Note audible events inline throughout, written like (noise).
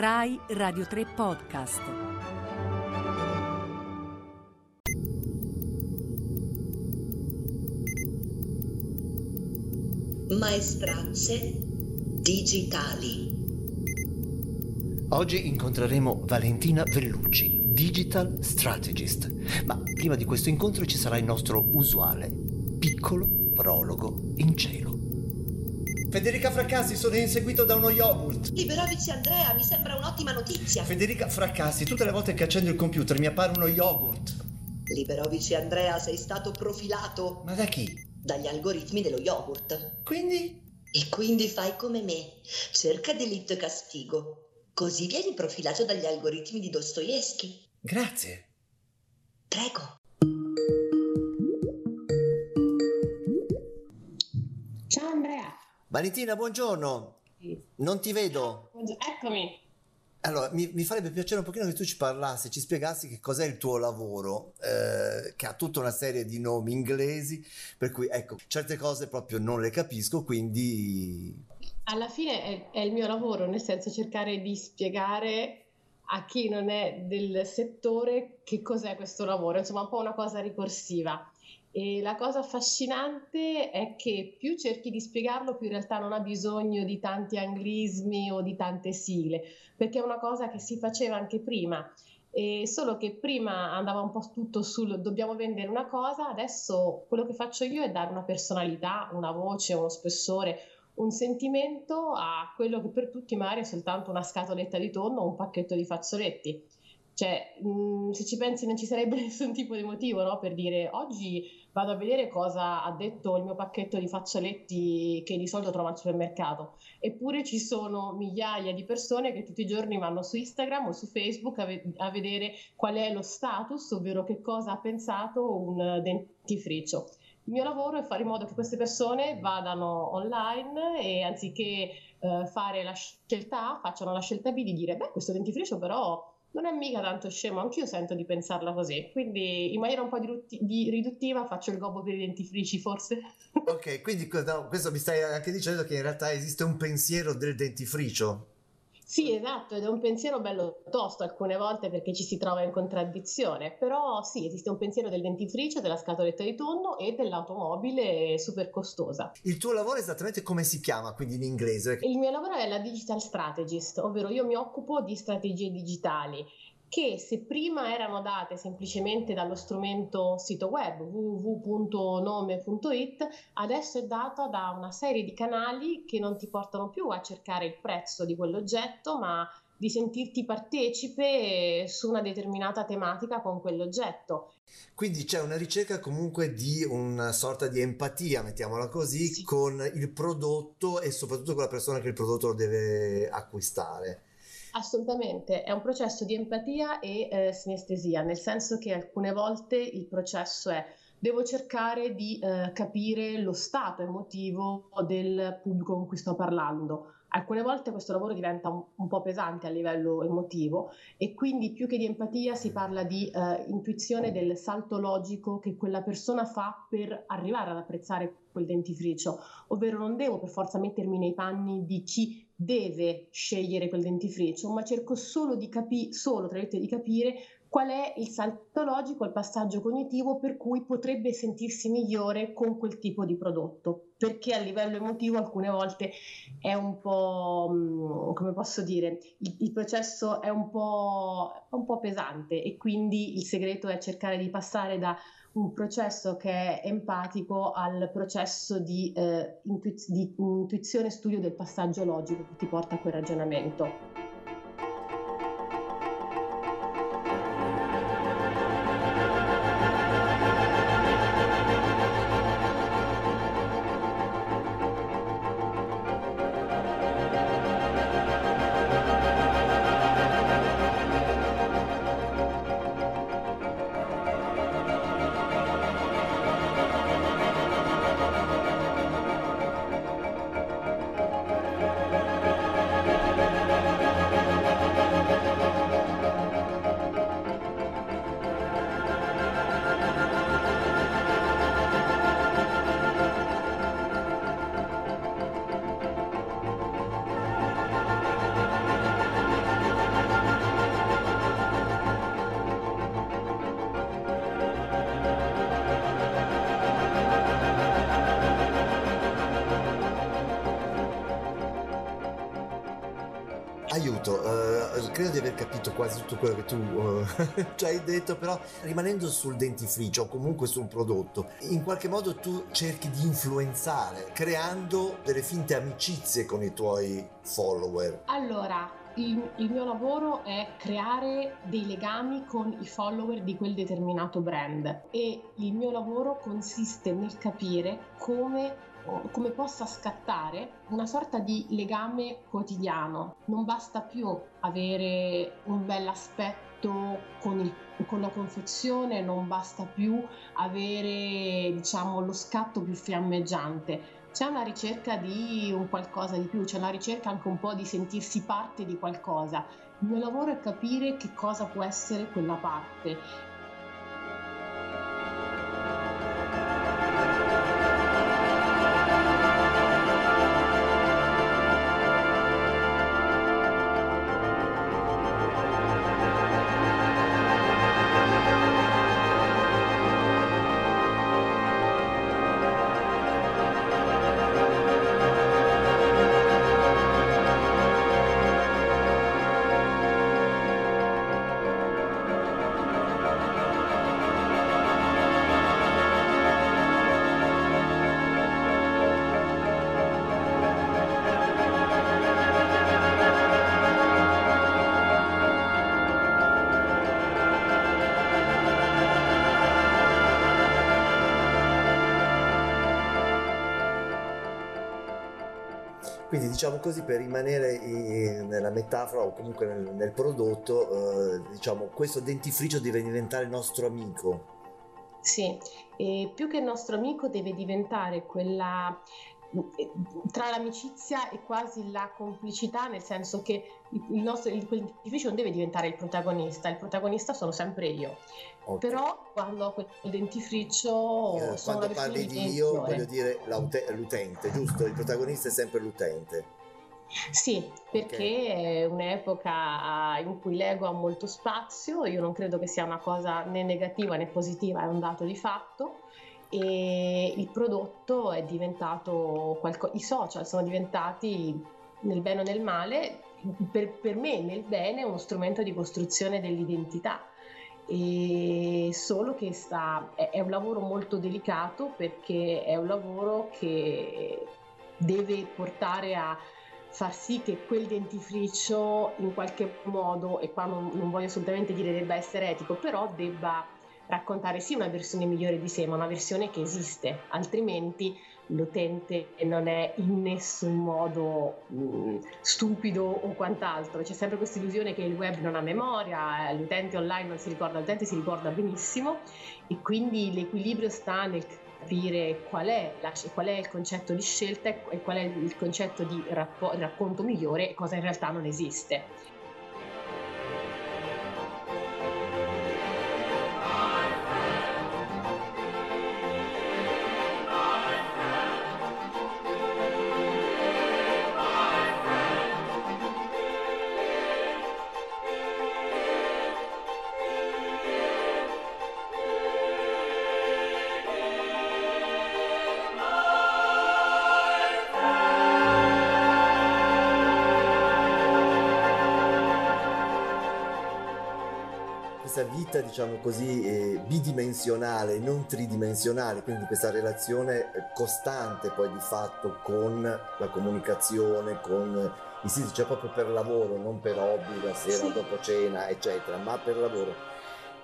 Rai Radio 3 Podcast. Maestranze digitali. Oggi incontreremo Valentina Vellucci, Digital Strategist. Ma prima di questo incontro ci sarà il nostro usuale piccolo prologo in cielo. Federica Fraccasi, sono inseguito da uno yogurt. Liberovici Andrea, mi sembra un'ottima notizia. Federica Fraccasi, tutte le volte che accendo il computer mi appare uno yogurt. Liberovici Andrea, sei stato profilato Ma da chi? dagli algoritmi dello yogurt. Quindi? E quindi fai come me, cerca delitto e castigo. Così vieni profilato dagli algoritmi di Dostoevsky. Grazie. Prego. Valentina, buongiorno. Non ti vedo. Buongiorno. Eccomi. Allora, mi, mi farebbe piacere un pochino che tu ci parlassi, ci spiegassi che cos'è il tuo lavoro, eh, che ha tutta una serie di nomi inglesi, per cui ecco, certe cose proprio non le capisco, quindi... Alla fine è, è il mio lavoro, nel senso cercare di spiegare a chi non è del settore che cos'è questo lavoro, insomma un po' una cosa ricorsiva. E la cosa affascinante è che più cerchi di spiegarlo, più in realtà non ha bisogno di tanti anglismi o di tante sigle, perché è una cosa che si faceva anche prima. E solo che prima andava un po' tutto sul dobbiamo vendere una cosa, adesso quello che faccio io è dare una personalità, una voce, uno spessore, un sentimento a quello che per tutti magari è soltanto una scatoletta di tonno o un pacchetto di fazzoletti. Cioè, mh, se ci pensi non ci sarebbe (laughs) nessun tipo di motivo no? per dire oggi vado a vedere cosa ha detto il mio pacchetto di fazzoletti che di solito trovo al supermercato. Eppure ci sono migliaia di persone che tutti i giorni vanno su Instagram o su Facebook a, ve- a vedere qual è lo status, ovvero che cosa ha pensato un dentifricio. Il mio lavoro è fare in modo che queste persone vadano online e anziché eh, fare la scelta A, facciano la scelta B di dire, beh, questo dentifricio però non è mica tanto scemo, anch'io sento di pensarla così. Quindi in maniera un po' di, di riduttiva faccio il gobbo per i dentifrici, forse. Ok, quindi no, questo mi stai anche dicendo che in realtà esiste un pensiero del dentifricio. Sì, esatto, ed è un pensiero bello tosto alcune volte perché ci si trova in contraddizione, però sì, esiste un pensiero del dentifricio, della scatoletta di tonno e dell'automobile super costosa. Il tuo lavoro esattamente come si chiama, quindi in inglese? Il mio lavoro è la digital strategist, ovvero io mi occupo di strategie digitali che se prima erano date semplicemente dallo strumento sito web www.nome.it, adesso è data da una serie di canali che non ti portano più a cercare il prezzo di quell'oggetto, ma di sentirti partecipe su una determinata tematica con quell'oggetto. Quindi c'è una ricerca comunque di una sorta di empatia, mettiamola così, sì. con il prodotto e soprattutto con la persona che il prodotto lo deve acquistare. Assolutamente, è un processo di empatia e eh, sinestesia, nel senso che alcune volte il processo è devo cercare di eh, capire lo stato emotivo del pubblico con cui sto parlando. Alcune volte questo lavoro diventa un, un, po' pesante a livello emotivo e quindi più che di empatia si parla di eh, intuizione del salto logico che quella persona fa per arrivare ad apprezzare quel dentifricio, ovvero non devo per forza mettermi nei panni di chi deve scegliere quel dentifricio, ma cerco solo di, capi- solo, di capire qual è il salto logico, il passaggio cognitivo per cui potrebbe sentirsi migliore con quel tipo di prodotto. Perché a livello emotivo alcune volte è un po', mm, come posso dire, il, il processo è un po', un po' pesante e quindi il segreto è cercare di passare da un processo che è empatico al processo di, eh, intuiz- di intuizione studio del passaggio logico che ti porta a quel ragionamento. Aiuto, uh, credo di aver capito quasi tutto quello che tu uh, (laughs) ci hai detto, però rimanendo sul dentifricio o comunque sul prodotto, in qualche modo tu cerchi di influenzare, creando delle finte amicizie con i tuoi follower. Allora, il, il, mio lavoro è creare dei legami con i follower di quel determinato brand e il mio lavoro consiste nel capire come come possa scattare una sorta di legame quotidiano. Non basta più avere un bel aspetto con, il, con la confezione, non basta più avere diciamo, lo scatto più fiammeggiante. C'è una ricerca di un qualcosa di più, c'è una ricerca anche un po' di sentirsi parte di qualcosa. Il mio lavoro è capire che cosa può essere quella parte Quindi diciamo così per rimanere in, nella metafora o comunque nel, nel prodotto, eh, diciamo questo dentifricio deve diventare nostro amico. Sì, e più che nostro amico deve diventare quella tra l'amicizia e quasi la complicità, nel senso che il nostro il, quel non deve diventare il protagonista, il protagonista sono sempre io. Okay. Però quando ho quel dentifricio eh, quando parli di io voglio dire l'utente, giusto? Il protagonista è sempre l'utente. Sì, perché okay. è un'epoca in cui l'ego ha molto spazio, io non credo che sia una cosa né negativa né positiva, è un dato di fatto e il prodotto è diventato qualcosa, i social sono diventati nel bene o nel male, per, per me nel bene uno strumento di costruzione dell'identità. E solo che sta, è, è un lavoro molto delicato perché è un lavoro che deve portare a far sì che quel dentifricio in qualche modo, e qua non, non voglio assolutamente dire debba essere etico, però debba raccontare sì una versione migliore di sé, ma una versione che esiste, altrimenti l'utente non è in nessun modo mh, mm, stupido o quant'altro. C'è sempre questa illusione che il web non ha memoria, l'utente online non si ricorda, l'utente si ricorda benissimo e quindi l'equilibrio sta nel capire qual è, la, qual è il concetto di scelta e qual è il concetto di rappo- racconto migliore e cosa in realtà non esiste. Vita, diciamo così, eh, bidimensionale, non tridimensionale, quindi questa relazione costante poi di fatto con la comunicazione, con i siti, cioè proprio per lavoro, non per hobby, la sera sì. dopo cena, eccetera, ma per lavoro.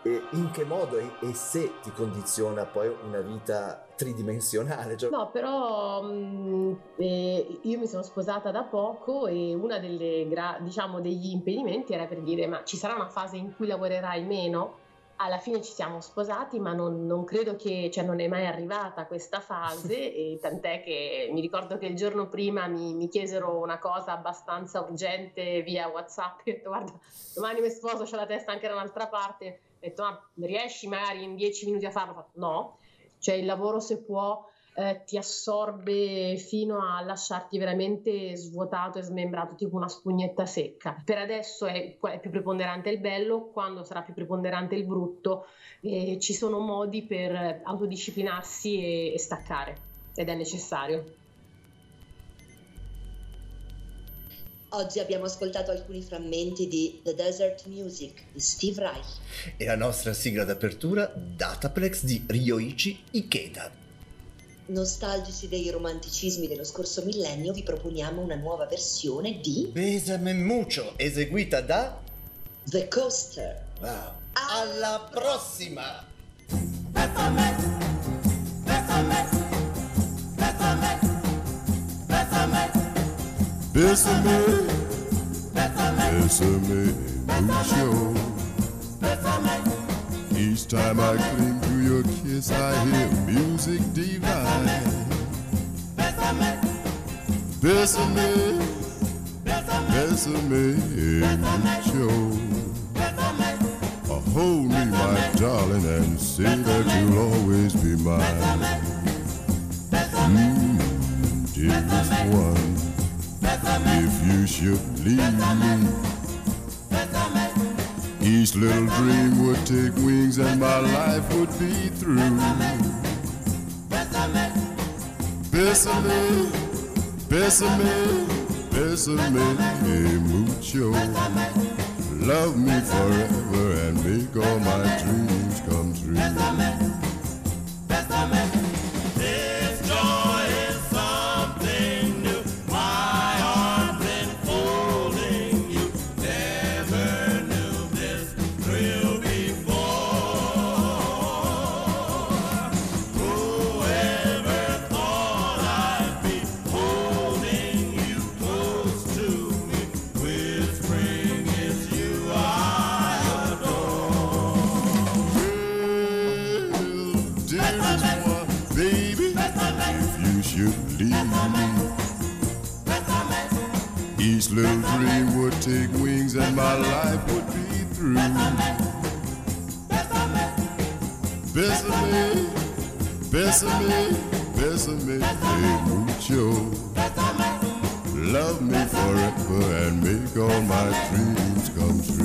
E in che modo e, e, se ti condiziona poi una vita tridimensionale? Cioè... No, però mh, mm, eh, io mi sono sposata da poco e uno gra- diciamo, degli impedimenti era per dire ma ci sarà una fase in cui lavorerai meno? Alla fine ci siamo sposati, ma non, non credo che, cioè non è mai arrivata questa fase, (laughs) e tant'è che mi ricordo che il giorno prima mi, mi chiesero una cosa abbastanza urgente via WhatsApp, (laughs) ho detto guarda, domani mi sposo, ho la testa anche da un'altra parte, detto, ah, riesci magari in dieci minuti a farlo? No, cioè il lavoro se può eh, ti assorbe fino a lasciarti veramente svuotato e smembrato, tipo una spugnetta secca. Per adesso è, è più preponderante il bello, quando sarà più preponderante il brutto, eh, ci sono modi per autodisciplinarsi e, e staccare ed è necessario. Oggi abbiamo ascoltato alcuni frammenti di The Desert Music di Steve Reich. E la nostra sigla d'apertura, Dataplex di Ryoichi Ikeda. Nostalgici dei romanticismi dello scorso millennio, vi proponiamo una nuova versione di Besame Mucho, eseguita da The Coaster. Wow. Alla prossima! Bésame, bésame, Bésame, bésame mucho. Each time I cling to your kiss, I hear music divine. Bésame, bésame mucho. Uh, hold me, my darling, and say that you'll always be mine. Mm, dearest one, if you should leave me, each little dream would take wings and my life would be through. Bésame, bésame, bésame mucho. Love me forever and make all my dreams come true. Each little dream would take wings and my life would be through. Bésame, bésame, bésame make all my dreams come true.